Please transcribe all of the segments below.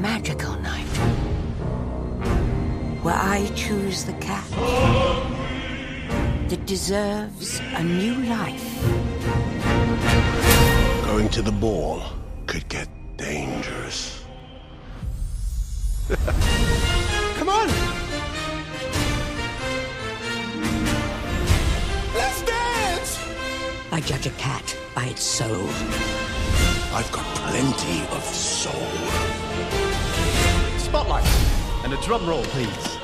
magical night. Where I choose the cat that deserves a new life. Going to the ball drum roll, please.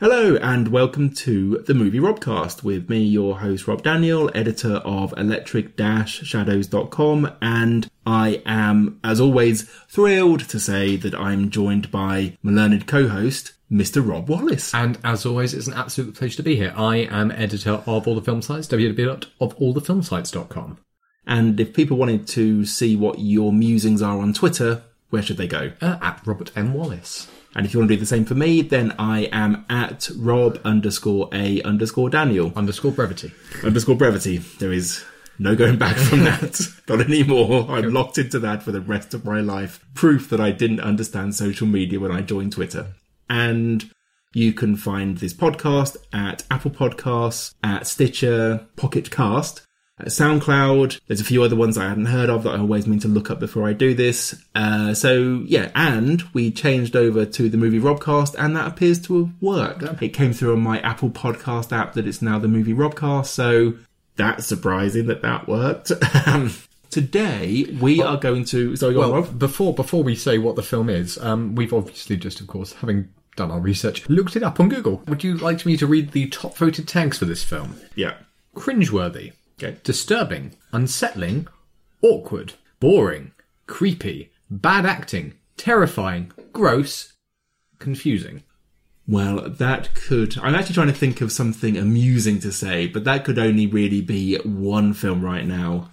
Hello and welcome to the Movie Robcast with me, your host Rob Daniel, editor of electric-shadows.com and I am, as always, thrilled to say that I'm joined by my learned co-host, Mr. Rob Wallis. And as always, it's an absolute pleasure to be here. I am editor of all the film sites, www.ofallthefilmsites.com. And if people wanted to see what your musings are on Twitter, where should they go? Uh, at Robert M. Wallis. And if you want to do the same for me, then I am at Rob underscore A underscore Daniel. Underscore brevity. underscore brevity. There is no going back from that. Not anymore. I'm locked into that for the rest of my life. Proof that I didn't understand social media when I joined Twitter. And you can find this podcast at Apple Podcasts, at Stitcher, Pocket Cast, at SoundCloud. There's a few other ones I hadn't heard of that I always mean to look up before I do this. Uh, so yeah, and we changed over to the movie Robcast and that appears to have worked. It came through on my Apple Podcast app that it's now the movie Robcast. So that's surprising that that worked. Today we are going to. Sorry, go on, Well, Rob. before before we say what the film is, um, we've obviously just, of course, having done our research, looked it up on Google. Would you like me to read the top voted tags for this film? Yeah. Cringeworthy, Okay. disturbing, unsettling, awkward, boring, creepy, bad acting, terrifying, gross, confusing. Well, that could. I'm actually trying to think of something amusing to say, but that could only really be one film right now.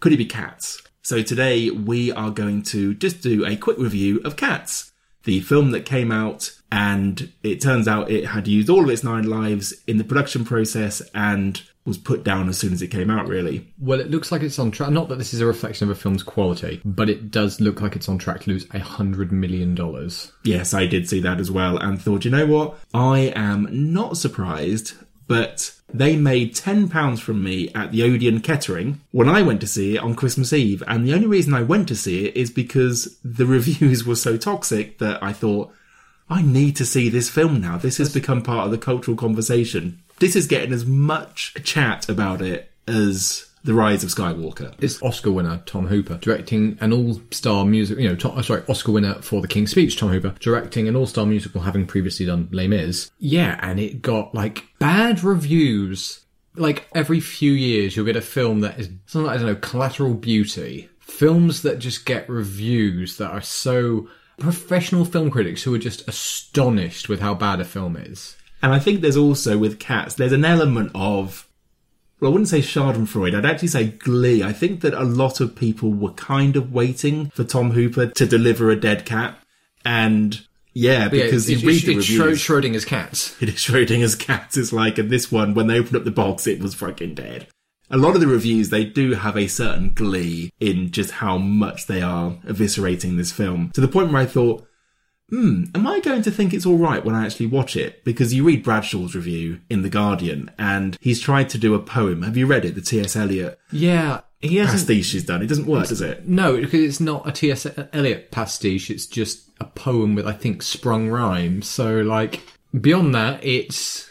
Could it be Cats? So today we are going to just do a quick review of Cats, the film that came out, and it turns out it had used all of its nine lives in the production process and was put down as soon as it came out, really. Well, it looks like it's on track. Not that this is a reflection of a film's quality, but it does look like it's on track to lose a hundred million dollars. Yes, I did see that as well and thought, you know what? I am not surprised, but they made £10 from me at the Odeon Kettering when I went to see it on Christmas Eve. And the only reason I went to see it is because the reviews were so toxic that I thought, I need to see this film now. This has become part of the cultural conversation. This is getting as much chat about it as The Rise of Skywalker. It's Oscar winner Tom Hooper directing an all-star music. You know, to, uh, sorry, Oscar winner for The King's Speech. Tom Hooper directing an all-star musical, having previously done Les Mis. Yeah, and it got like bad reviews. Like every few years, you'll get a film that is something like, I don't know, Collateral Beauty. Films that just get reviews that are so professional film critics who are just astonished with how bad a film is. And I think there's also with cats, there's an element of, well, I wouldn't say Schadenfreude, I'd actually say glee. I think that a lot of people were kind of waiting for Tom Hooper to deliver a dead cat. And yeah, because yeah, you read the it's reviews. Schro- Schrodinger's cats. It is Schrodinger's cat is like, and this one, when they opened up the box, it was fucking dead. A lot of the reviews, they do have a certain glee in just how much they are eviscerating this film. To the point where I thought, hmm, am I going to think it's alright when I actually watch it? Because you read Bradshaw's review in The Guardian, and he's tried to do a poem. Have you read it? The T.S. Eliot Yeah, he pastiche she's done. It doesn't work, does it? No, because it's not a T.S. Eliot pastiche. It's just a poem with, I think, sprung rhyme. So, like, beyond that, it's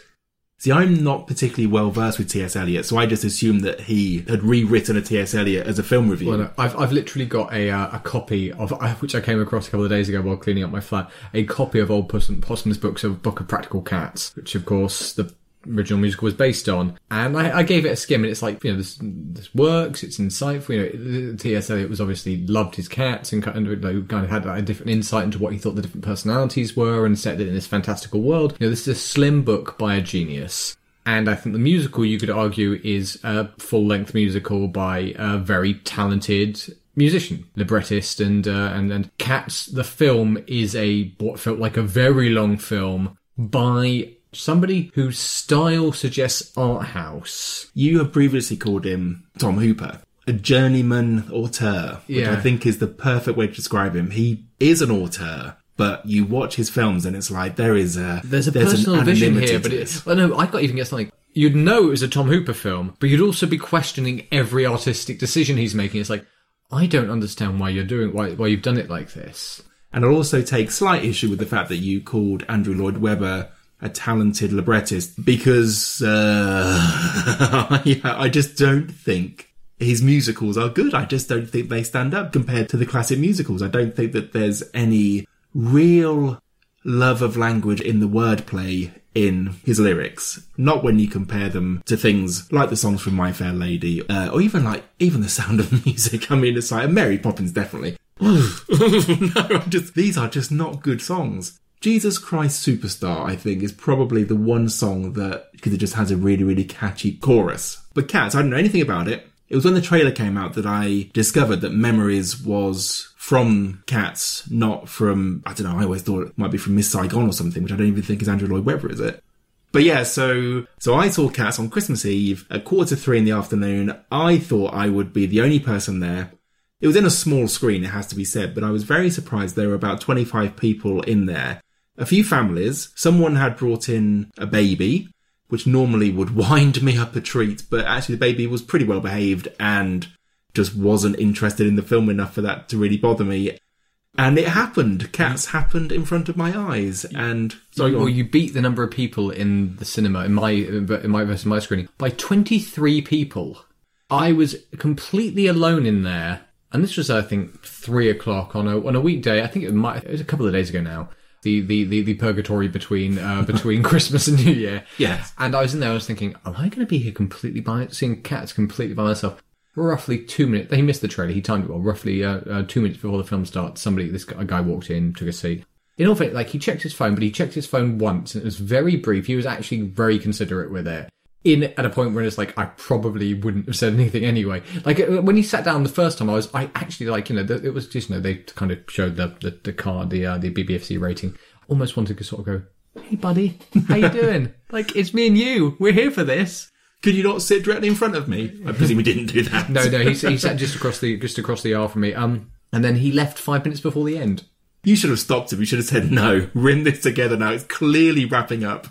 See, I'm not particularly well versed with T.S. Eliot, so I just assumed that he had rewritten a T.S. Eliot as a film review. Well, no, I've I've literally got a uh, a copy of which I came across a couple of days ago while cleaning up my flat. A copy of old Possum, Possum's books of Book of Practical Cats, which of course the original musical was based on. And I, I gave it a skim, and it's like, you know, this, this works, it's insightful. You know, T.S. Eliot was obviously loved his cats and kind of, like, kind of had a different insight into what he thought the different personalities were and set it in this fantastical world. You know, this is a slim book by a genius. And I think the musical, you could argue, is a full length musical by a very talented musician, librettist, and uh, and and Cats. The film is a what felt like a very long film by somebody whose style suggests art house. You have previously called him Tom Hooper, a journeyman auteur, which Yeah. I think is the perfect way to describe him. He is an auteur, but you watch his films and it's like there is a There's a an personal vision here, but this. it, well, no, I got even get something. You'd know it was a Tom Hooper film, but you'd also be questioning every artistic decision he's making. It's like, I don't understand why you're doing why why you've done it like this. And I'll also take slight issue with the fact that you called Andrew Lloyd Webber a talented librettist because uh, I just don't think his musicals are good. I just don't think they stand up compared to the classic musicals. I don't think that there's any real love of language in the wordplay in his lyrics. Not when you compare them to things like the songs from My Fair Lady, uh, or even like even the Sound of Music. I mean, it's like Mary Poppins, definitely. no, just these are just not good songs. Jesus Christ Superstar, I think, is probably the one song that because it just has a really, really catchy chorus. But Cats, I don't know anything about it. It was when the trailer came out that I discovered that Memories was from Cats, not from I don't know. I always thought it might be from Miss Saigon or something, which I don't even think is Andrew Lloyd Webber, is it? But yeah, so so I saw Cats on Christmas Eve at quarter to three in the afternoon. I thought I would be the only person there. It was in a small screen, it has to be said, but I was very surprised there were about 25 people in there. A few families. Someone had brought in a baby, which normally would wind me up a treat, but actually the baby was pretty well behaved and just wasn't interested in the film enough for that to really bother me. And it happened. Cats happened in front of my eyes. And sorry, Well, you beat the number of people in the cinema in my in my versus my screening by twenty three people. I was completely alone in there, and this was I think three o'clock on a on a weekday. I think it might it was a couple of days ago now. The the the, the purgatory between uh, between Christmas and New Year. Yes. And I was in there. I was thinking, am I going to be here completely by seeing cats completely by myself? Roughly two minutes. He missed the trailer. He timed it well. Roughly uh, uh, two minutes before the film starts, somebody, this guy, a guy walked in, took a seat. In all fairness, like he checked his phone, but he checked his phone once, and it was very brief. He was actually very considerate with it. In at a point where it's like I probably wouldn't have said anything anyway. Like uh, when he sat down the first time, I was I actually like you know the, it was just you know they kind of showed the the, the card the uh, the BBFC rating. Almost wanted to sort of go, hey buddy, how you doing? like it's me and you. We're here for this. Could you not sit directly in front of me? I presume we didn't do that. No, no, he, he sat just across the just across the aisle from me. Um, and then he left five minutes before the end. You should have stopped him. You should have said, no, we're in this together now. It's clearly wrapping up.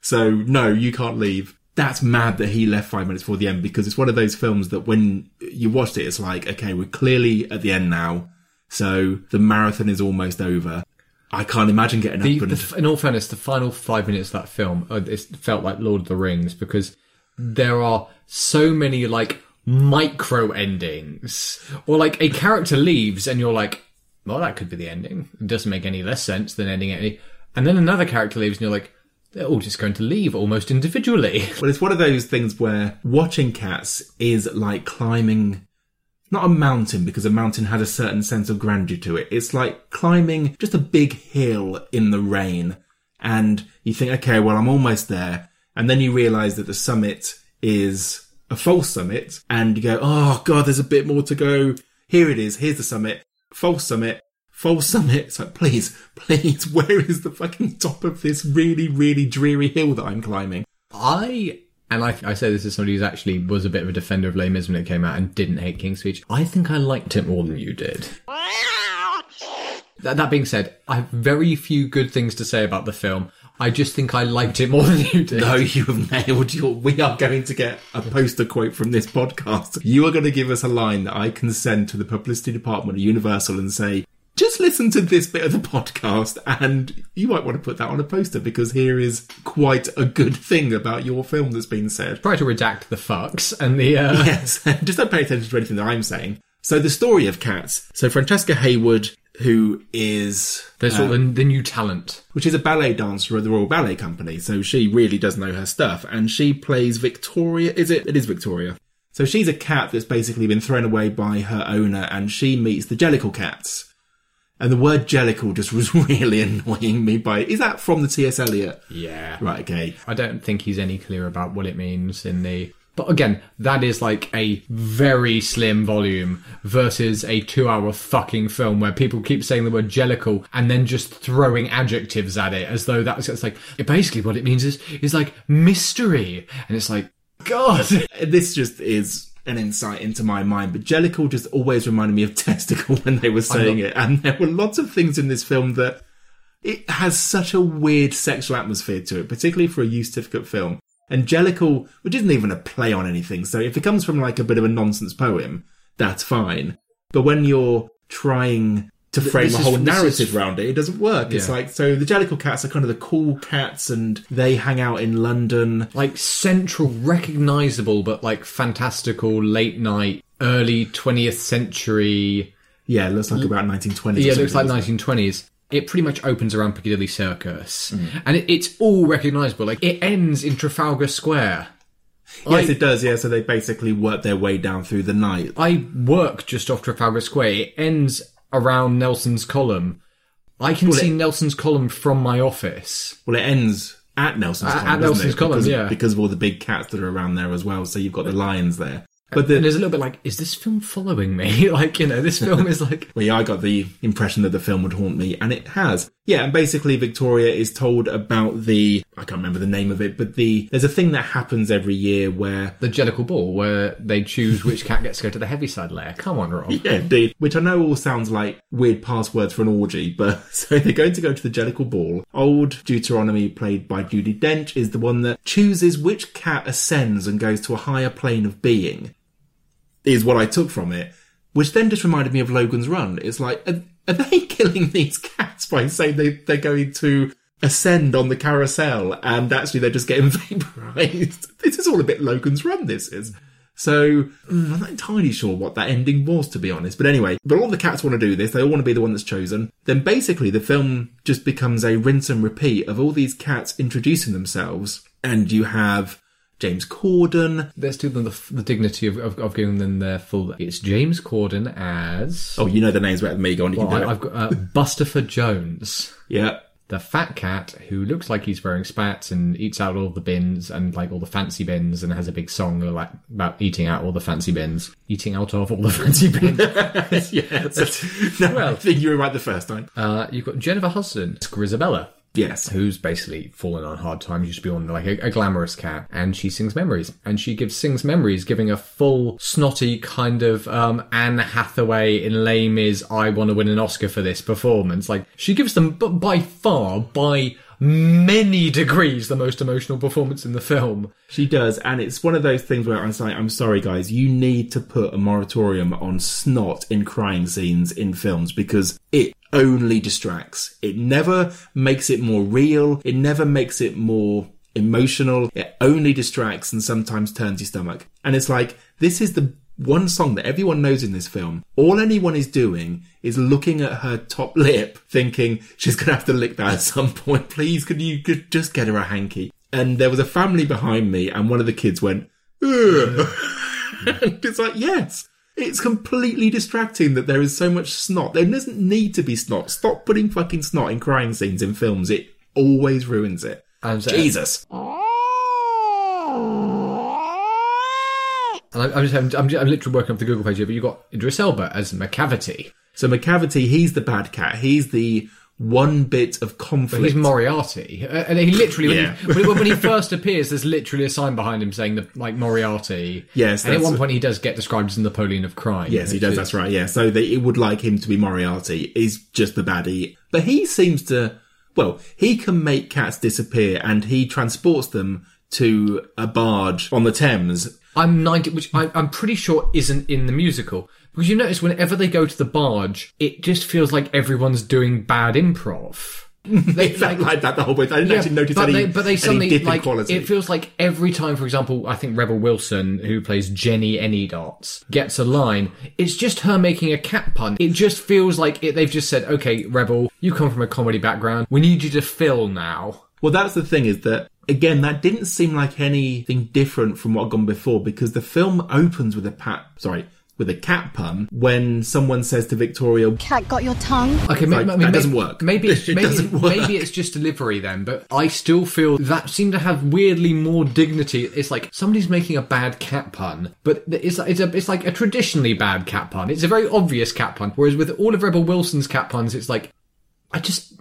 So, no, you can't leave. That's mad that he left five minutes before the end because it's one of those films that when you watched it, it's like, okay, we're clearly at the end now. So the marathon is almost over. I can't imagine getting The, up and the, in all fairness, the final five minutes of that film, uh, it felt like Lord of the Rings because there are so many like micro endings, or like a character leaves and you're like, well, that could be the ending. It doesn't make any less sense than ending it. And then another character leaves and you're like, they're all just going to leave almost individually. Well, it's one of those things where watching cats is like climbing not a mountain because a mountain has a certain sense of grandeur to it. It's like climbing just a big hill in the rain. And you think, okay, well, I'm almost there. And then you realize that the summit is a false summit. And you go, oh, God, there's a bit more to go. Here it is. Here's the summit. False summit. False summit. It's like, please, please, where is the fucking top of this really, really dreary hill that I'm climbing? I and I, I say this as somebody who's actually was a bit of a defender of Les Mis when it came out and didn't hate King's Speech. I think I liked it more than you did. That, that being said, I have very few good things to say about the film. I just think I liked it more than you did. No, you have nailed your. We are going to get a poster quote from this podcast. You are going to give us a line that I can send to the publicity department of Universal and say, just listen to this bit of the podcast and you might want to put that on a poster because here is quite a good thing about your film that's been said. Try to redact the fucks and the. Uh, Yes, just don't pay attention to anything that I'm saying. So the story of Cats. So Francesca Hayward who is There's sort of the, the new talent. which is a ballet dancer at the Royal Ballet Company. So she really does know her stuff. And she plays Victoria. Is it? It is Victoria. So she's a cat that's basically been thrown away by her owner and she meets the Jellicle cats. And the word Jellicle just was really annoying me by, is that from the T.S. Eliot? Yeah. Right, okay. I don't think he's any clear about what it means in the. But again, that is like a very slim volume versus a two hour fucking film where people keep saying the word jellicle and then just throwing adjectives at it as though that's it's like basically what it means is is like mystery. And it's like, God This just is an insight into my mind, but Jellicle just always reminded me of Testicle when they were saying it. And there were lots of things in this film that it has such a weird sexual atmosphere to it, particularly for a youth certificate film. And Jellicle, which isn't even a play on anything, so if it comes from like a bit of a nonsense poem, that's fine. But when you're trying to frame this a whole is- narrative around it, it doesn't work. It's like, so the Jellicle cats are kind of the cool cats and they hang out in London. like central, recognizable, but like fantastical late night, early 20th century. Yeah, it looks like about 1920s. or Yeah, it looks like something, doesn't it? 1920s. It pretty much opens around Piccadilly Circus, Mm. and it, it's all recognizable. Like it ends in Trafalgar Square. Yes, I- it does. Yeah, so they basically work their way down through the night. I work just off Trafalgar Square. It ends around Nelson's Column. I can see it- Nelson's Column from my office. Well, it ends at Nelson's At- Column. at Nelson's? Column, because, yeah. because of all the big cats that are around there as well. So you've got the lions there. But the, And there's a little bit like, is this film following me? like, you know, this film is like, well, yeah, I got the impression that the film would haunt me, and it has. Yeah, and basically Victoria is told about the I can't remember the name of it, but the there's a thing that happens every year where the Jellicle Ball, where they choose which cat gets to go to the Heaviside Layer. Come on, Rob. Yeah, indeed. Which I know all sounds like weird passwords for an orgy, but so they're going to go to the Jellicle Ball. Old Deuteronomy, played by Judi Dench, is the one that chooses which cat ascends and goes to a higher plane of being. Is what I took from it. Which then just reminded me of Logan's Run. It's like, are, are they killing these cats by saying they, they're going to ascend on the carousel and actually they're just getting vaporized? This is all a bit Logan's Run, this is. So mm, I'm not entirely sure what that ending was, to be honest. But anyway, but all the cats want to do this. They all want to be the one that's chosen. Then basically the film just becomes a rinse and repeat of all these cats introducing themselves. And you have James Corden. Let's do them the, the dignity of, of, of giving them their full. It's James Corden as. Oh, you know the names better than me. Go on, you Well, can do I, it. I've got uh, Bustopher Jones. Yeah. the fat cat who looks like he's wearing spats and eats out all the bins and like all the fancy bins and has a big song like about eating out all the fancy bins, eating out of all the fancy bins. yes. no, I Well- think you were right the first time. uh, you've got Jennifer Hudson, Grisabella. Yes. Who's basically fallen on hard times, used to be on like a, a glamorous cat, and she sings memories, and she gives sings memories, giving a full snotty kind of um, Anne Hathaway in Les Mis. I want to win an Oscar for this performance. Like she gives them, but by far, by many degrees, the most emotional performance in the film. She does, and it's one of those things where I'm like, I'm sorry, guys, you need to put a moratorium on snot in crying scenes in films because it only distracts. It never makes it more real. It never makes it more emotional. It only distracts and sometimes turns your stomach. And it's like, this is the one song that everyone knows in this film. All anyone is doing is looking at her top lip, thinking she's going to have to lick that at some point. Please, could you just get her a hanky? And there was a family behind me, and one of the kids went, Ugh. and it's like, yes. It's completely distracting that there is so much snot. There doesn't need to be snot. Stop putting fucking snot in crying scenes in films. It always ruins it. And, uh, Jesus. And I, I'm, just, having- I'm, just- I'm literally working off the Google page here, but you've got Idris Elba as Macavity. So Macavity, he's the bad cat. He's the one bit of conflict. He's Moriarty, Uh, and he literally Yeah. when, he, when, he first appears, there's literally a sign behind him saying that like Moriarty. Yes, and at one point he does get described as the Napoleon of crime. Yes, he does. is- That's right. Yeah. So they it would like him to be Moriarty. He's just the baddie, but he seems to. Well, he can make cats disappear, and he transports them to a barge on the Thames. I'm ninety, which I, I'm pretty sure isn't in the musical because you notice whenever they go to the barge, it just feels like everyone's doing bad improv. they felt like that the whole way. I didn't actually notice but any, they, but they suddenly like quality. it feels like every time, for example, I think Rebel Wilson, who plays Jennyanydots, gets a line. It's just her making a cat pun. It just feels like it, they've just said, "Okay, Rebel, you come from a comedy background. We need you to fill now." Well, that's the thing is that again, that didn't seem like anything different from what had gone before because the film opens with a pat, sorry, with a cat pun when someone says to Victoria, Cat got your tongue. Okay, Like, maybe, that doesn't work. Maybe it's, It maybe, doesn't work. maybe it's just delivery then, but I still feel that seemed to have weirdly more dignity. It's like somebody's making a bad cat pun, but it's it's a it's like a traditionally bad cat pun. It's a very obvious cat pun. Whereas with all of Rebel Wilson's cat puns, it's like I just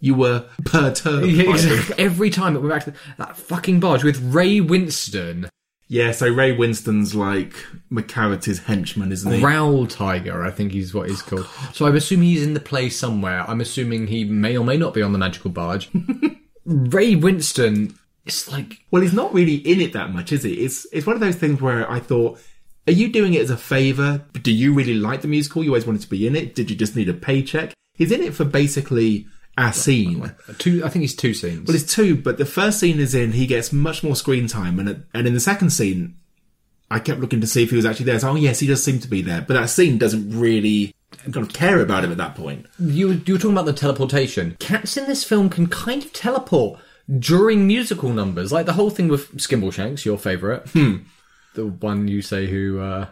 you were perturbed. yeah, exactly. every time that we're back to that fucking barge with Ray Winstone, Yeah, so Ray Winstone's like McCarthy's henchman, isn't he? Growl Tiger, I think he's what he's oh, called. So I'm assuming he's in the play somewhere. I'm assuming he may or may not be on the magical barge. Ray Winstone, it's like Well, he's not really in it that much, is he? It's it's one of those things where I thought, are you doing it as a favour? Do you really like the musical? You always wanted to be in it. Did you just need a paycheck? He's in it for basically a scene. two. I think it's two scenes. Well, it's two, but the first scene is in. He gets much more screen time, and and in the second scene, I kept looking to see if he was actually there. So, oh yes, he does seem to be there, but that scene doesn't really kind of care about him at that point. you you were talking about the teleportation. Cats in this film can kind of teleport during musical numbers, like the whole thing with Skimbleshanks, your favourite. Hmm. The one you say who uh,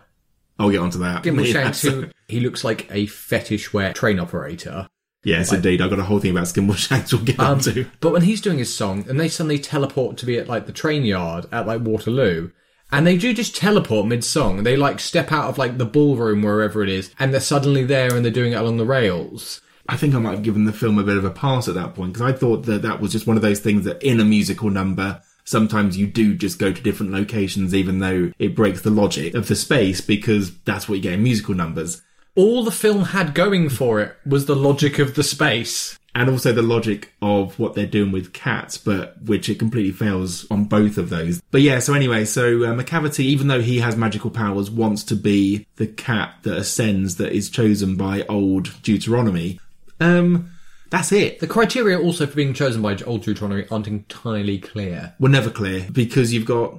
I'll get onto that. Skimbleshanks, Yeah, who he looks like a fetish wear train operator. Yes, indeed. I've got a whole thing about Skimbleshanks. We'll get Um, onto. But when he's doing his song, and they suddenly teleport to be at like the train yard at like Waterloo, and they do just teleport mid song. They like step out of like the ballroom wherever it is, and they're suddenly there and they're doing it along the rails. I think I might have given the film a bit of a pass at that point because I thought that that was just one of those things that in a musical number, sometimes you do just go to different locations, even though it breaks the logic of the space because that's what you get in musical numbers. All the film had going for it was the logic of the space. And also the logic of what they're doing with cats, but which it completely fails on both of those. But yeah, so anyway, so uh, Macavity, even though he has magical powers, wants to be the cat that ascends that is chosen by old Deuteronomy. Um, that's it. The criteria also for being chosen by Old Deuteronomy aren't entirely clear. were never clear because you've got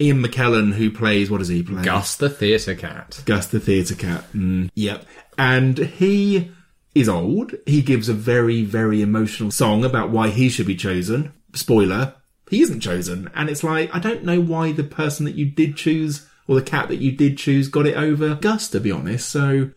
Ian McKellen who plays what does he play? Gus the theatre cat. Gus the theatre cat. Mm, yep. And he is old. He gives a very very emotional song about why he should be chosen. Spoiler: he isn't chosen, and it's like I don't know why the person that you did choose or the cat that you did choose got it over Gus. To be honest, so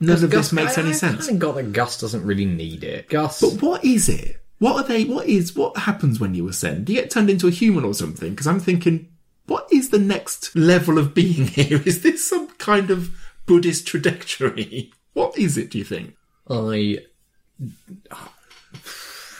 none of this makes any sense. I kind of got that Gus doesn't really need it. Gus. But what is it? What are they? What is? What happens when you ascend? Do you get turned into a human or something? Because I'm thinking, what is the next level of being here? Is this some kind of Buddhist trajectory? What is it? Do you think? I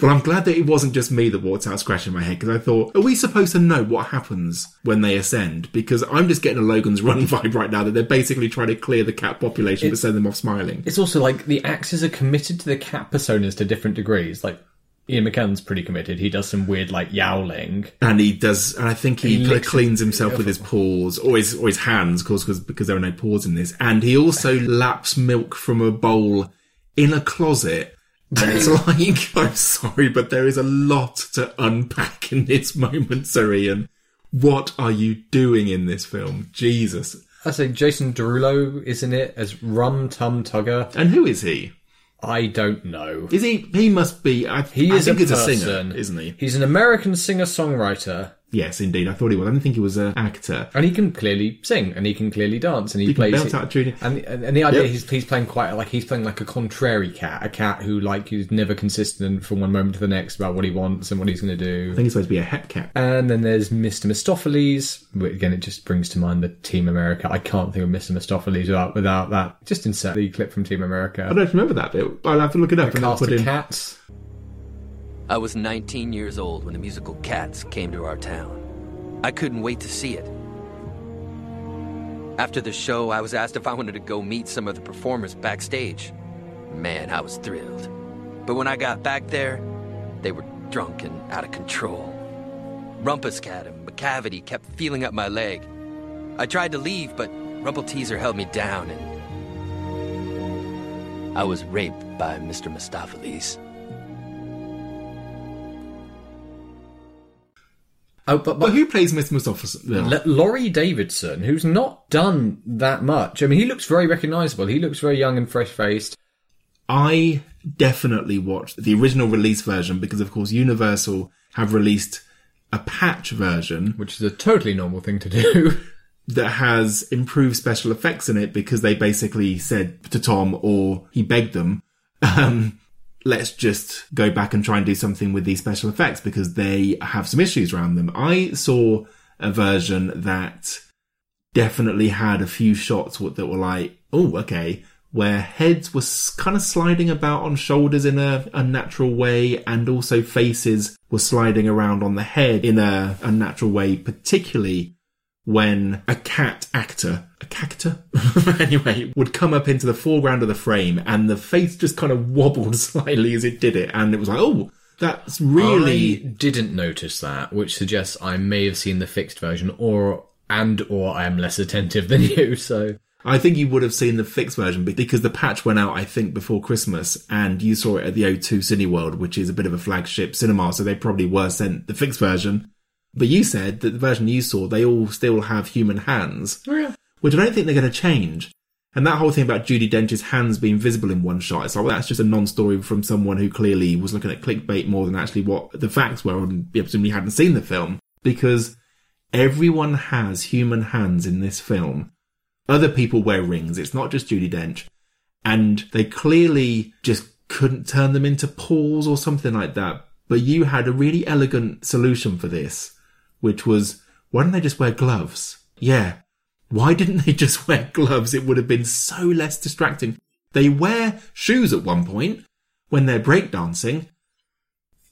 Well, I'm glad that it wasn't just me that walked out scratching my head because I thought, are we supposed to know what happens when they ascend? Because I'm just getting a Logan's Run vibe right now that they're basically trying to clear the cat population to send them off smiling. It's also like the axes are committed to the cat personas to different degrees. Like Ian McKellen's pretty committed. He does some weird like yowling. And he does, and I think he, He kind of cleans himself with his paws, or his, or his hands, of course, because, because there are no paws in this. And he also laps milk from a bowl in a closet. And it's like, I'm sorry, but there is a lot to unpack in this moment, Sir Ian. What are you doing in this film? Jesus. I say Jason Derulo is in it as Rum Tum Tugger. And who is he? I don't know. Is he, he must be, I, He I is think a he's person. a singer, isn't he? He's an American singer songwriter, Yes, indeed. I thought he was. I didn't think he was an actor. and he can clearly sing, and he can clearly dance, and he, He plays. belt out a and, and and the idea Yep. he's he's playing quite like he's playing like a contrary cat, a cat who like is never consistent from one moment to the next about what he wants and what he's going to do. I think he's supposed to be a het cat. And then there's Mr. Mistoffelees. Again, it just brings to mind the Team America. I can't think of Mr. Mistoffelees without, without that. Just insert the clip from Team America. I don't remember that bit. I'll have to look it up and then Cast put of in. cats. I was 19 years old when the musical Cats came to our town. I couldn't wait to see it. After the show, I was asked if I wanted to go meet some of the performers backstage. Man, I was thrilled. But when I got back there, they were drunk and out of control. Rumpuscat and Macavity kept feeling up my leg. I tried to leave, but Rumpelteazer held me down and I was raped by Mr. Mistoffelees. Oh, but, But who plays Miss? L- Laurie Davidson, who's not done that much. I mean, he looks very recognisable. He looks very young and fresh faced. I definitely watched the original release version because, of course, Universal have released a patch version Which is a totally normal thing to do. that has improved special effects in it because they basically said to Tom, or he begged them, um, let's just go back and try and do something with these special effects because they have some issues around them. I saw a version that definitely had a few shots that were like, oh, okay, where heads were kind of sliding about on shoulders in a unnatural way, and also faces were sliding around on the head in a unnatural way, particularly when a cat actor, a cactor, anyway, would come up into the foreground of the frame and the face just kind of wobbled slightly as it did it. And it was like, oh, that's I really, didn't notice that, which suggests I may have seen the fixed version, or and or I am less attentive than you. So I think you would have seen the fixed version because the patch went out, I think, before Christmas and you saw it at the O2 Cineworld, which is a bit of a flagship cinema. So they probably were sent the fixed version. But you said that the version you saw, they all still have human hands. Oh, Which I don't think they're going to change. And that whole thing about Judi Dench's hands being visible in one shot, it's like, well, that's just a non-story from someone who clearly was looking at clickbait more than actually what the facts were and presumably hadn't seen the film. Because everyone has human hands in this film. Other people wear rings. It's not just Judy Dench. And they clearly just couldn't turn them into paws or something like that. But you had a really elegant solution for this, which was, why don't they just wear gloves? Yeah. Why didn't they just wear gloves? It would have been so less distracting. They wear shoes at one point when they're breakdancing.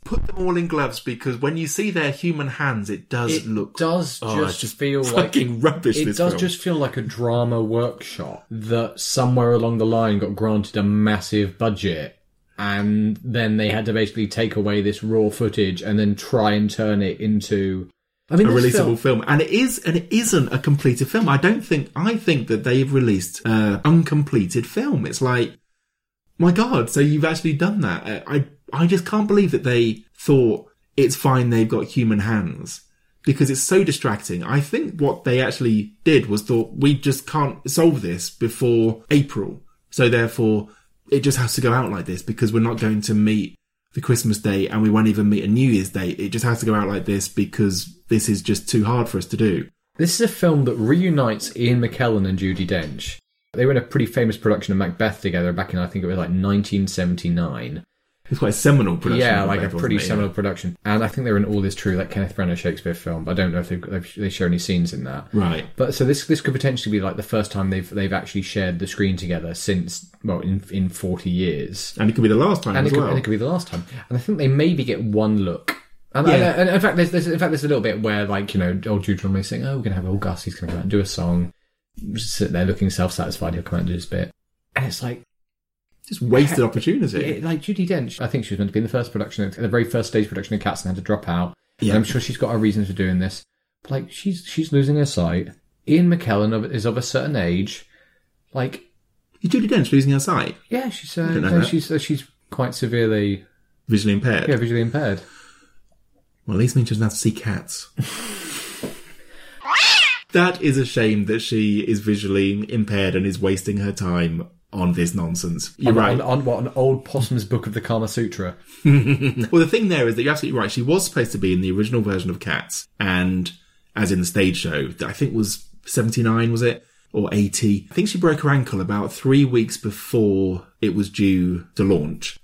Put them all in gloves because when you see their human hands, it does it look does Oh, just, just feel like fucking rubbish. It this does film. just feel like a drama workshop that somewhere along the line got granted a massive budget. And then they had to basically take away this raw footage and then try and turn it into. I mean, a releasable film- film. and it is, and it isn't a completed film. I don't think. I think that they've released an uncompleted film. It's like, my God! So you've actually done that. I, I, I just can't believe that they thought it's fine. They've got human hands because it's so distracting. I think what they actually did was thought we just can't solve this before April. So therefore, it just has to go out like this because we're not going to meet the Christmas day and we won't even meet a New Year's day. It just has to go out like this because this is just too hard for us to do. This is a film that reunites Ian McKellen and Judi Dench. They were in a pretty famous production of Macbeth together back in, I think it was like 1979. It's quite a seminal production. yeah, like a pretty it? seminal production. And I think they're in All Is True, that Kenneth Branagh Shakespeare film. I don't know if they've, they show any scenes in that. Right. But so this this could potentially be like the first time they've they've actually shared the screen together since well in in 40 years. And it could be the last time and as it, could, well. and it could be the last time. And I think they maybe get one look. And, Yeah. and, and in fact, there's, there's in fact there's a little bit where like you know old Deuteronomy saying, "Oh, we're gonna have old Gus. He's gonna come out and do a song." Just sit there looking self-satisfied. He'll come out and do his bit, and it's like Just wasted opportunity. it, like Judi Dench. I think she was meant to be in the first production, the very first stage production of Cats, and had to drop out. Yeah. And I'm sure she's got her reasons for doing this. But like she's she's losing her sight. Ian McKellen of, is of a certain age. Like Is Judi Dench losing her sight? yeah, she's uh, no, she's uh, she's quite severely Visually impaired? yeah visually impaired. Well, at least means she doesn't have to see cats. that is a shame that she is visually impaired and is wasting her time on this nonsense. You're on, right. on, on what an old possum's book of the Kama Sutra. Well, the thing there is that you're absolutely right. She was supposed to be in the original version of Cats, and as in the stage show, that I think was 79, was it? Or 80. I think she broke her ankle about three weeks before it was due to launch.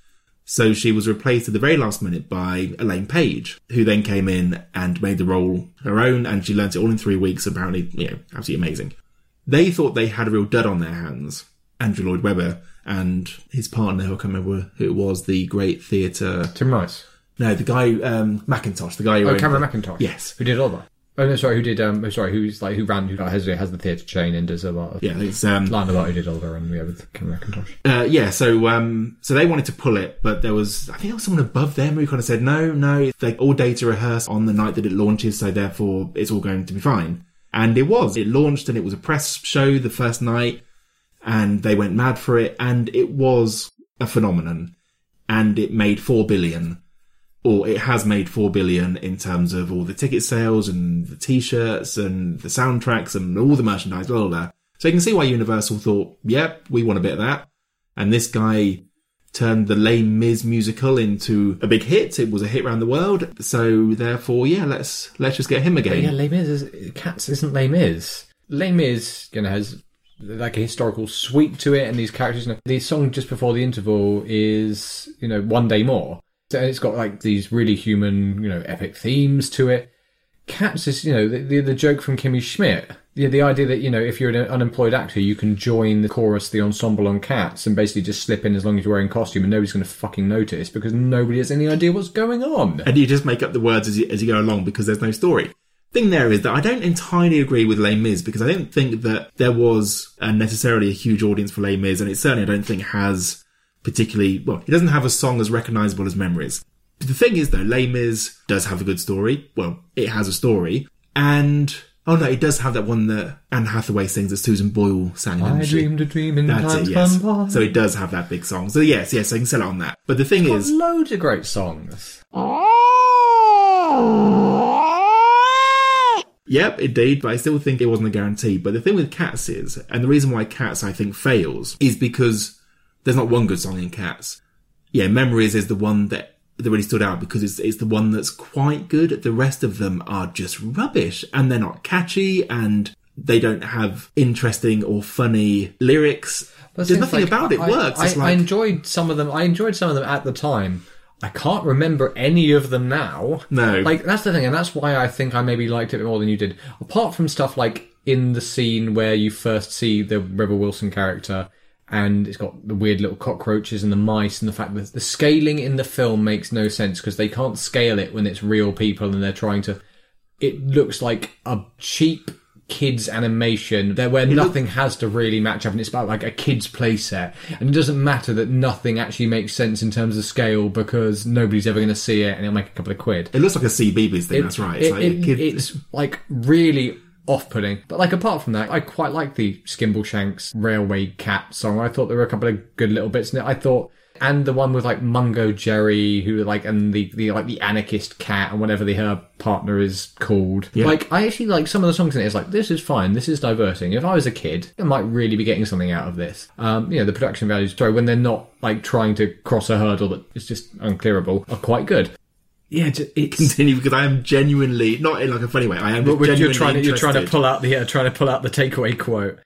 So she was replaced at the very last minute by Elaine Paige, who then came in and made the role her own, and she learnt it all in three weeks. Apparently, you know, absolutely amazing. They thought they had a real dud on their hands. Andrew Lloyd Webber and his partner, who I can't remember who it was, the great theatre Tim Rice. no, the guy um, Mackintosh, the guy who Oh, Cameron Mackintosh. Yes, Who did all that? Oh no, sorry. Who did? Um, oh, sorry. Who's like who ran? Who has has the theatre chain and does a lot of yeah, it's um, about who did Oliver and yeah with Cameron Mackintosh. uh, yeah. So um, so they wanted to pull it, but there was I think there was someone above them who kind of said no, no. They all data rehearse on the night that it launches, so therefore it's all going to be fine. And it was. It launched, and it was a press show the first night, and they went mad for it, and it was a phenomenon, and it made four billion or it has made four billion in terms of all the ticket sales and the t-shirts and the soundtracks and all the merchandise, blah blah blah. So you can see why Universal thought, yep, we want a bit of that. And this guy turned the lame Mis musical into a big hit. It was a hit around the world. So therefore, yeah, let's let's just get him again. Yeah, Les Mis is Cats isn't Les Mis. Les Mis, you know, has like a historical sweep to it, and these characters. The song just before the interval is, you know, one day more. So it's got like these really human, you know, epic themes to it. Cats is, you know, the, the, the joke from Kimmy Schmidt. The, the idea that, you know, if you're an unemployed actor, you can join the chorus, the ensemble on Cats, and basically just slip in as long as you're wearing costume and nobody's going to fucking notice because nobody has any idea what's going on. and you just make up the words as you, as you go along because there's no story. Thing there is that I don't entirely agree with Les Mis because I don't think that there was uh, necessarily a huge audience for Les Mis, and it certainly I don't think has particularly well. It doesn't have a song as recognisable as Memories. But the thing is though, Les Mis does have a good story. Well, it has a story, and oh no, it does have that one that Anne Hathaway sings that Susan Boyle sang. I she? dreamed a dream in That's times it, yes. gone by. So it does have that big song. So yes, yes, I can sell it on that. But the thing Got is, loads of great songs. Yep, indeed, but I still think it wasn't a guarantee. But the thing with Cats is, and the reason why Cats I think fails, is because there's not one good song in Cats. Yeah, Memories is the one that, that really stood out because it's, it's the one that's quite good. The rest of them are just rubbish and they're not catchy and they don't have interesting or funny lyrics. But There's nothing like- about it I, works. I, It's I enjoyed some of them. I enjoyed some of them at the time. I can't remember any of them now. No. Like that's the thing, and that's why I think I maybe liked it more than you did. Apart from stuff like in the scene where you first see the Rebel Wilson character, and it's got the weird little cockroaches and the mice, and the fact that the scaling in the film makes no sense because they can't scale it when it's real people and they're trying to. It looks like a cheap kids animation there where nothing has to really match up and it's about like a kids play set and it doesn't matter that nothing actually makes sense in terms of scale because nobody's ever going to see it and it'll make a couple of quid. It looks like a CBeebies thing, It- that's right. It's it- like it- a kid- it's like really off-putting. But like apart from that i quite like the skimbleshanks railway cat song. I thought there were a couple of good little bits in it. I thought and the one with like Mungo Jerry, who like, and the, the like the anarchist cat and whatever the her partner is called. Yeah. Like, I actually like some of the songs in it. Is like this is fine, this is diverting. If I was a kid, I might really be getting something out of this. Um, you know, the production values, sorry, when they're not like trying to cross a hurdle that is just unclearable, are quite good. yeah, it continue because I am genuinely, not in like a funny way, I am But genuinely you're trying to you're trying to pull out the uh, trying to pull out the takeaway quote.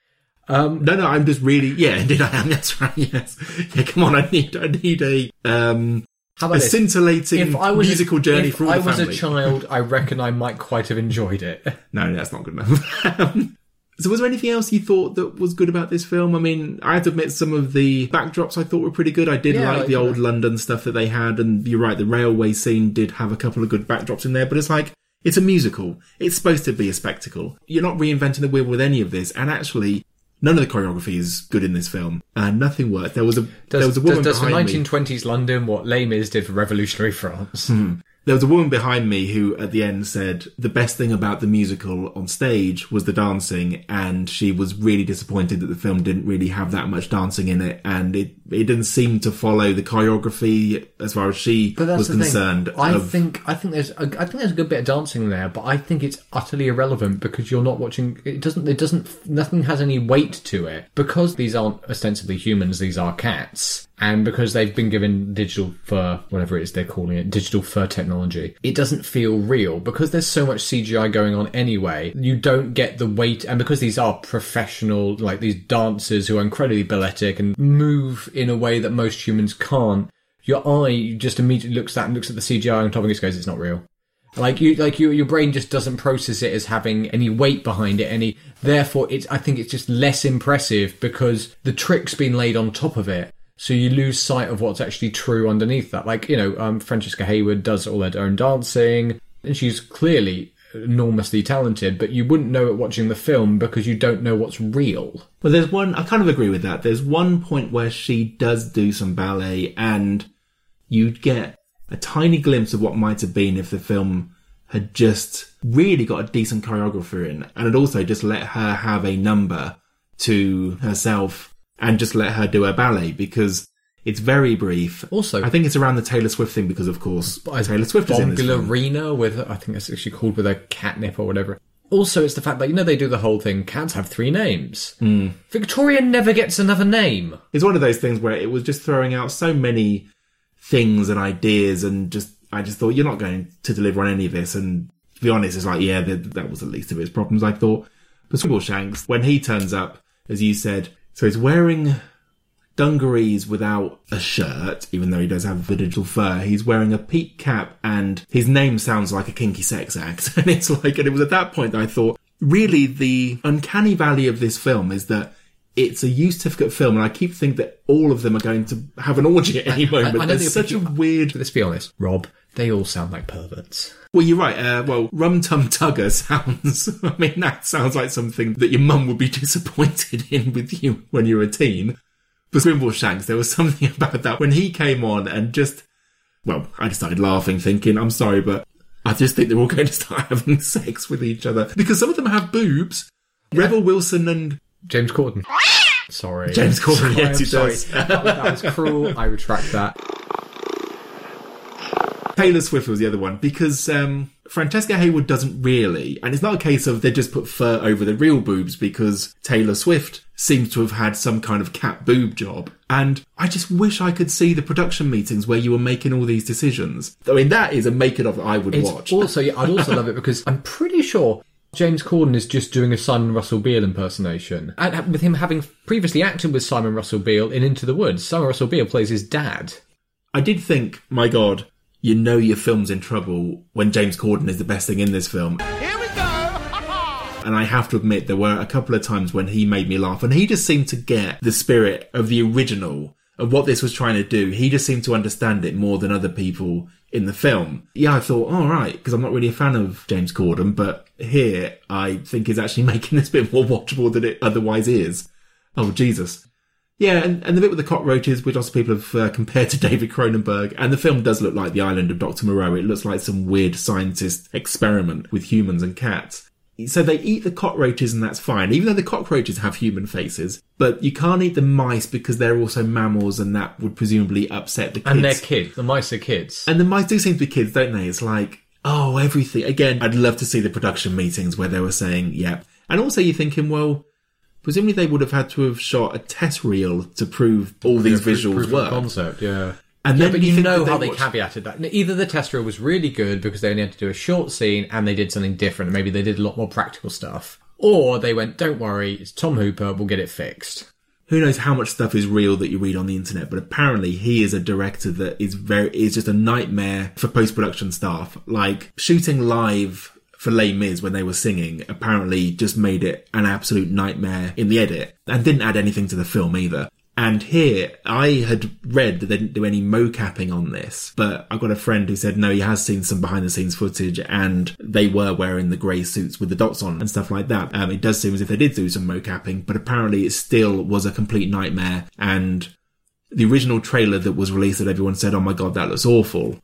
No, no, I'm just really, yeah, indeed I am. That's right. Yes, yeah. Come on, I need, I need a um, How a this? scintillating If I was musical a, journey if for all I the was family. a child, I reckon I might quite have enjoyed it. No, that's not good enough. Um, so, was there anything else you thought that was good about this film? I mean, I have to admit, some of the backdrops I thought were pretty good. I did Yeah, like like the old. London stuff that they had, and you're right, the railway scene did have a couple of good backdrops in there. But it's like it's a musical. It's supposed to be a spectacle. You're not reinventing the wheel with any of this, and actually. None of the choreography is good in this film, and nothing worked. There was a there was a woman does, does behind me. 1920s London what Les Mis did for revolutionary France? Hmm. There was a woman behind me who, at the end, said the best thing about the musical on stage was the dancing, and she was really disappointed that the film didn't really have that much dancing in it, and it it didn't seem to follow the choreography as far as she was concerned. thing. I of- think I think there's a, I think there's a good bit of dancing there, but I think it's utterly irrelevant because you're not watching. It doesn't. It doesn't. Nothing has any weight to it because these aren't ostensibly humans. These are cats, and because they've been given digital fur, whatever it is they're calling it, digital fur technology. It doesn't feel real because there's so much CGI going on anyway. You don't get the weight, and because these are professional, like these dancers who are incredibly balletic and move in a way that most humans can't your eye just immediately looks at and looks at the CGI on top and just goes, "It's not real." Like you, like you, your brain just doesn't process it as having any weight behind it. Any, therefore, it's. I think it's just less impressive because the trick's been laid on top of it. So you lose sight of what's actually true underneath that. Like you know, um, Francesca Hayward does all her own dancing, and she's clearly enormously talented. But you wouldn't know it watching the film because you don't know what's real. Well, there's one. I kind of agree with that. There's one point where she does do some ballet, and you get a tiny glimpse of what might have been if the film had just really got a decent choreographer in, and had also just let her have a number to herself and just let her do her ballet because It's very brief. Also- I think it's around the Taylor Swift thing because, of course, Taylor Swift is in this. Bombalurina with, I think it's actually called with a catnip or whatever. Also, it's the fact that, you know, they do the whole thing, cats have three names. Hmm. Victoria never gets another name. It's one of those things where it was just throwing out so many things and ideas, and just I just thought you're not going to deliver on any of this. And to be honest, it's like yeah, that, that was the least of its problems. I thought. But Swiggleshanks, when he turns up, as you said, so he's wearing dungarees without a shirt, even though he does have the digital fur. He's wearing a peak cap, and his name sounds like a kinky sex act. And it's like, and it was at that point that I thought, really, the uncanny valley of this film is that it's a U certificate film, and I keep thinking that all of them are going to have an orgy at any moment. I don't There's such a weird. Let's be honest, Rob, they all sound like perverts. Well, you're right. Uh, well, Rum Tum Tugger sounds. I mean, that sounds like something that your mum would be disappointed in with you when you were a teen. But Skimbleshanks, there was something about that when he came on and just. Well, I just started laughing, thinking, I'm sorry, but I just think they're all going to start having sex with each other because some of them have boobs. Rebel Wilson and James Corden. Sorry. James Corden, Sorry, yes, I'm he sorry. does. that, that was cruel. I retract that. Taylor Swift was the other one because um, Francesca Hayward doesn't really, and it's not a case of they just put fur over the real boobs because Taylor Swift seems to have had some kind of cat boob job. And I just wish I could see the production meetings where you were making all these decisions. I mean, that is a making of I would It's watch. also, yeah, I'd also love it because I'm pretty sure James Corden is just doing a Simon Russell Beale impersonation. And with him having previously acted with Simon Russell Beale in Into the Woods, Simon Russell Beale plays his dad. I did think, my God, you know your film's in trouble when James Corden is the best thing in this film. Here we go! And I have to admit, there were a couple of times when he made me laugh, and he just seemed to get the spirit of the original of what this was trying to do. He just seemed to understand it more than other people in the film. Yeah, I thought, all right, because I'm not really a fan of James Corden, but here I think is actually making this a bit more watchable than it otherwise is. Oh, Jesus. Yeah, and, and the bit with the cockroaches, which lots of people have uh, compared to David Cronenberg, and the film does look like the island of Dr. Moreau. It looks like some weird scientist experiment with humans and cats. So they eat the cockroaches and that's fine, even though the cockroaches have human faces. But you can't eat the mice because they're also mammals and that would presumably upset the kids. And they're kids. The mice are kids. And the mice do seem to be kids, don't they? It's like, oh, everything. Again, I'd love to see the production meetings where they were saying, yeah. And also you're thinking, well, presumably they would have had to have shot a test reel to prove all these Proof- visuals proof of work. Concept, yeah. And yeah, then but you you, know that how they they watched- caveated that. Either the test reel was really good because they only had to do a short scene and they did something different. Maybe they did a lot more practical stuff. Or they went, don't worry, it's Tom Hooper, we'll get it fixed. who knows how much stuff is real that you read on the internet, but apparently he is a director that is very is just a nightmare for post production staff. Like shooting live for Les Mis when they were singing apparently just made it an absolute nightmare in the edit and didn't add anything to the film either. And here, I had read that they didn't do any mocapping on this, but I got a friend who said no, he has seen some behind the scenes footage and they were wearing the grey suits with the dots on and stuff like that. Um, it does seem as if they did do some mocapping, but apparently it still was a complete nightmare. And the original trailer that was released that everyone said, oh my god, that looks awful.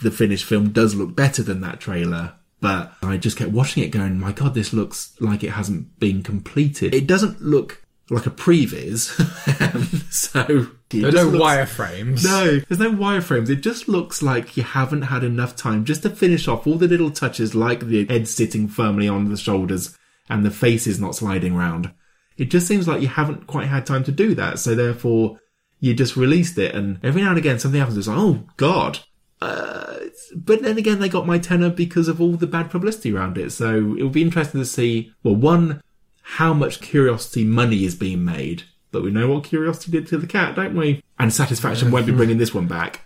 The finished film does look better than that trailer. But I just kept watching it going, my god, this looks like it hasn't been completed. It doesn't look like a previs. Um, so it There are no looks- wireframes. no, there's no wireframes. It just looks like you haven't had enough time just to finish off all the little touches, like the head sitting firmly on the shoulders and the face is not sliding round. It just seems like you haven't quite had time to do that. So therefore, you just released it, and every now and again something happens. It's like, oh god. Uh, but then again, they got my tenner because of all the bad publicity around it. So it would be interesting to see. Well, one, how much curiosity money is being made. But we know what curiosity did to the cat, don't we? And satisfaction won't be bringing this one back.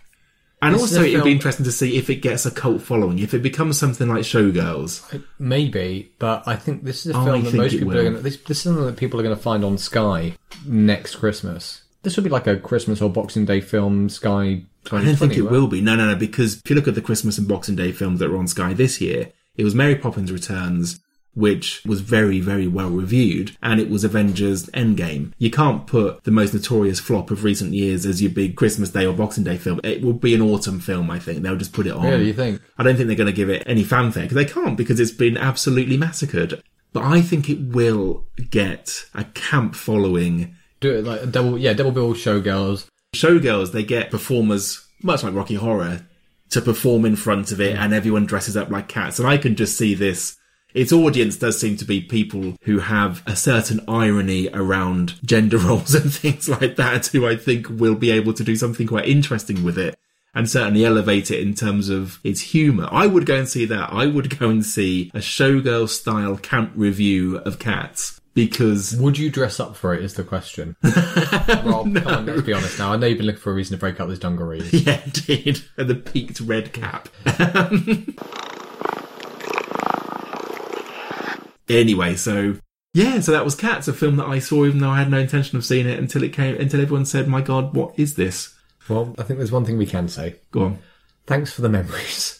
And also, it'd be interesting to see if it gets a cult following, if it becomes something like Showgirls. Maybe, but I think this is a Oh, I film that most people are going to. This, this is something that people are going to find on Sky next Christmas. This will be like a Christmas or Boxing Day film. Sky. 2020, I don't think it right? will be. No, no, no, because if you look at the Christmas and Boxing Day films that were on Sky this year, it was Mary Poppins Returns, which was very, very well reviewed, and it was Avengers Endgame. You can't put the most notorious flop of recent years as your big Christmas Day or Boxing Day film. It will be an autumn film, I think. They'll just put it on. Really, you think? I don't think they're going to give it any fanfare because they can't because it's been absolutely massacred. But I think it will get a camp following. Do it like a double. Yeah, double bill showgirls. Showgirls, they get performers, much like Rocky Horror, to perform in front of it and everyone dresses up like cats. And I can just see this. Its audience does seem to be people who have a certain irony around gender roles and things like that, who I think will be able to do something quite interesting with it and certainly elevate it in terms of its humour. I would go and see that. I would go and see a showgirl style camp revue of cats because Would you dress up for it? Is the question. Rob, come on, let's be honest now. I know you've been looking for a reason to break up those dungarees. Yeah, indeed. And the peaked red cap. anyway, so yeah, so that was Cats, a film that I saw even though I had no intention of seeing it until it came until everyone said, My God, what is this? Well, I think there's one thing we can say. Go on. Thanks for the memories.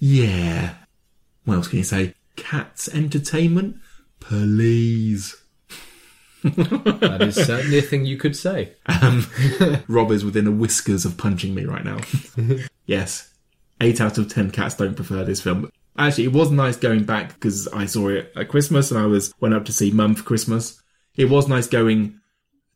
Yeah. What else can you say? Cats entertainment? Please. That is certainly a thing you could say. Um, Rob is within a whiskers of punching me right now. yes. Eight out of ten cats don't prefer this film. Actually, it was nice going back because I saw it at Christmas and I was went up to see Mum for Christmas. It was nice going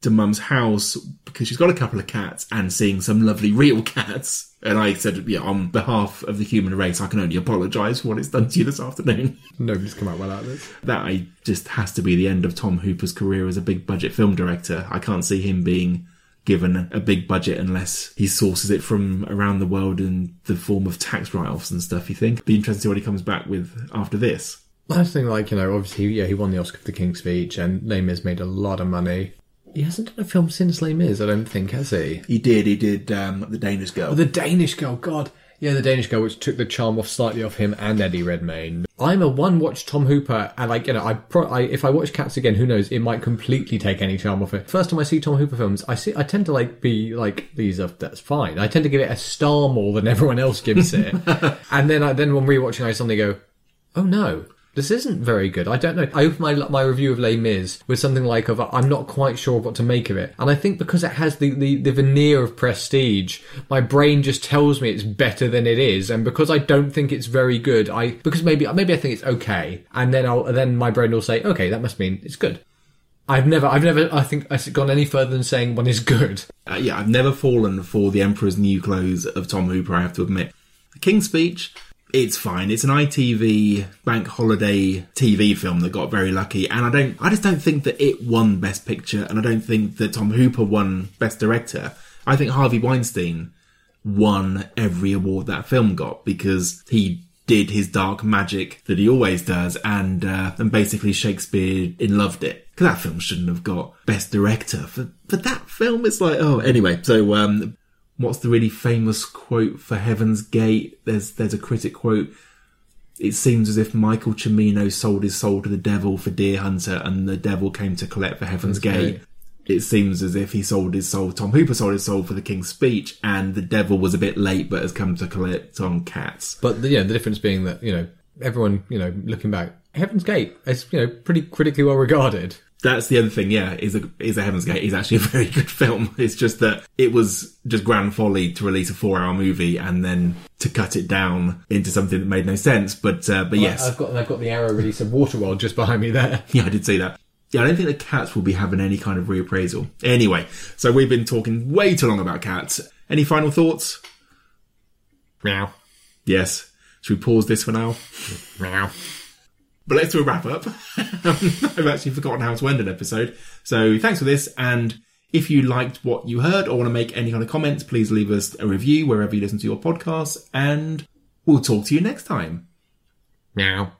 to Mum's house because she's got a couple of cats and seeing some lovely real cats. And I said, yeah, on behalf of the human race, I can only apologise for what it's done to you this afternoon. Nobody's come out well out of this. that I just has to be the end of Tom Hooper's career as a big budget film director. I can't see him being given a big budget unless he sources it from around the world in the form of tax write-offs and stuff. You think? Be interesting to see what he comes back with after this. Last thing, like, you know, obviously, yeah, he won the Oscar for The King's Speech, and Les Mis made a lot of money. He hasn't done a film since Les Mis, I don't think, has he? He did. He did um, the Danish Girl. The Danish Girl, God. Yeah, the Danish Girl, which took the charm off slightly off him and Eddie Redmayne. I'm a one-watch Tom Hooper, and like you know, I, pro- I if I watch Cats again, who knows? It might completely take any charm off it. First time I see Tom Hooper films, I see, I tend to like be like these are that's fine. I tend to give it a star more than everyone else gives it, and then I then when rewatching, I suddenly go, oh no. This isn't very good. I don't know. I opened my my review of Les Mis with something like of I'm not quite sure what to make of it, and I think because it has the, the, the veneer of prestige, my brain just tells me it's better than it is, and because I don't think it's very good, I because maybe maybe I think it's okay, and then I'll then my brain will say okay that must mean it's good. I've never I've never I think I've gone any further than saying one is good. Uh, yeah, I've never fallen for the Emperor's New Clothes of Tom Hooper. I have to admit, the King's Speech. It's fine. It's an ITV bank holiday TV film that got very lucky, and I don't. I just don't think that it won Best Picture, and I don't think that Tom Hooper won Best Director. I think Harvey Weinstein won every award that film got because he did his dark magic that he always does, and uh, and basically Shakespeare in loved it. Because that film shouldn't have got Best Director for for that film. It's like oh, anyway. So um, what's the really famous quote for Heaven's Gate? There's there's a critic quote. It seems as if Michael Cimino sold his soul to the devil for Deer Hunter, and the devil came to collect for Heaven's Gate. Gate. It seems as if he sold his soul. Tom Hooper sold his soul for the King's Speech, and the devil was a bit late, but has come to collect on Cats. But the, yeah, the difference being that you know everyone you know looking back, Heaven's Gate is you know pretty critically well regarded. That's the other thing, yeah, is a is a Heaven's Gate is actually a very good film. It's just that it was just grand folly to release a four hour movie and then to cut it down into something that made no sense. But uh, but yes, I've got I've got the Arrow release of Waterworld just behind me there. yeah, I did see that. Yeah, I don't think the cats will be having any kind of reappraisal. Anyway, so we've been talking way too long about cats. Any final thoughts? Meow Yes. Should we pause this for now? meow. But let's do a wrap up. I've actually forgotten how to end an episode. So thanks for this. And if you liked what you heard or want to make any kind of comments, please leave us a review wherever you listen to your podcasts. And we'll talk to you next time. Meow.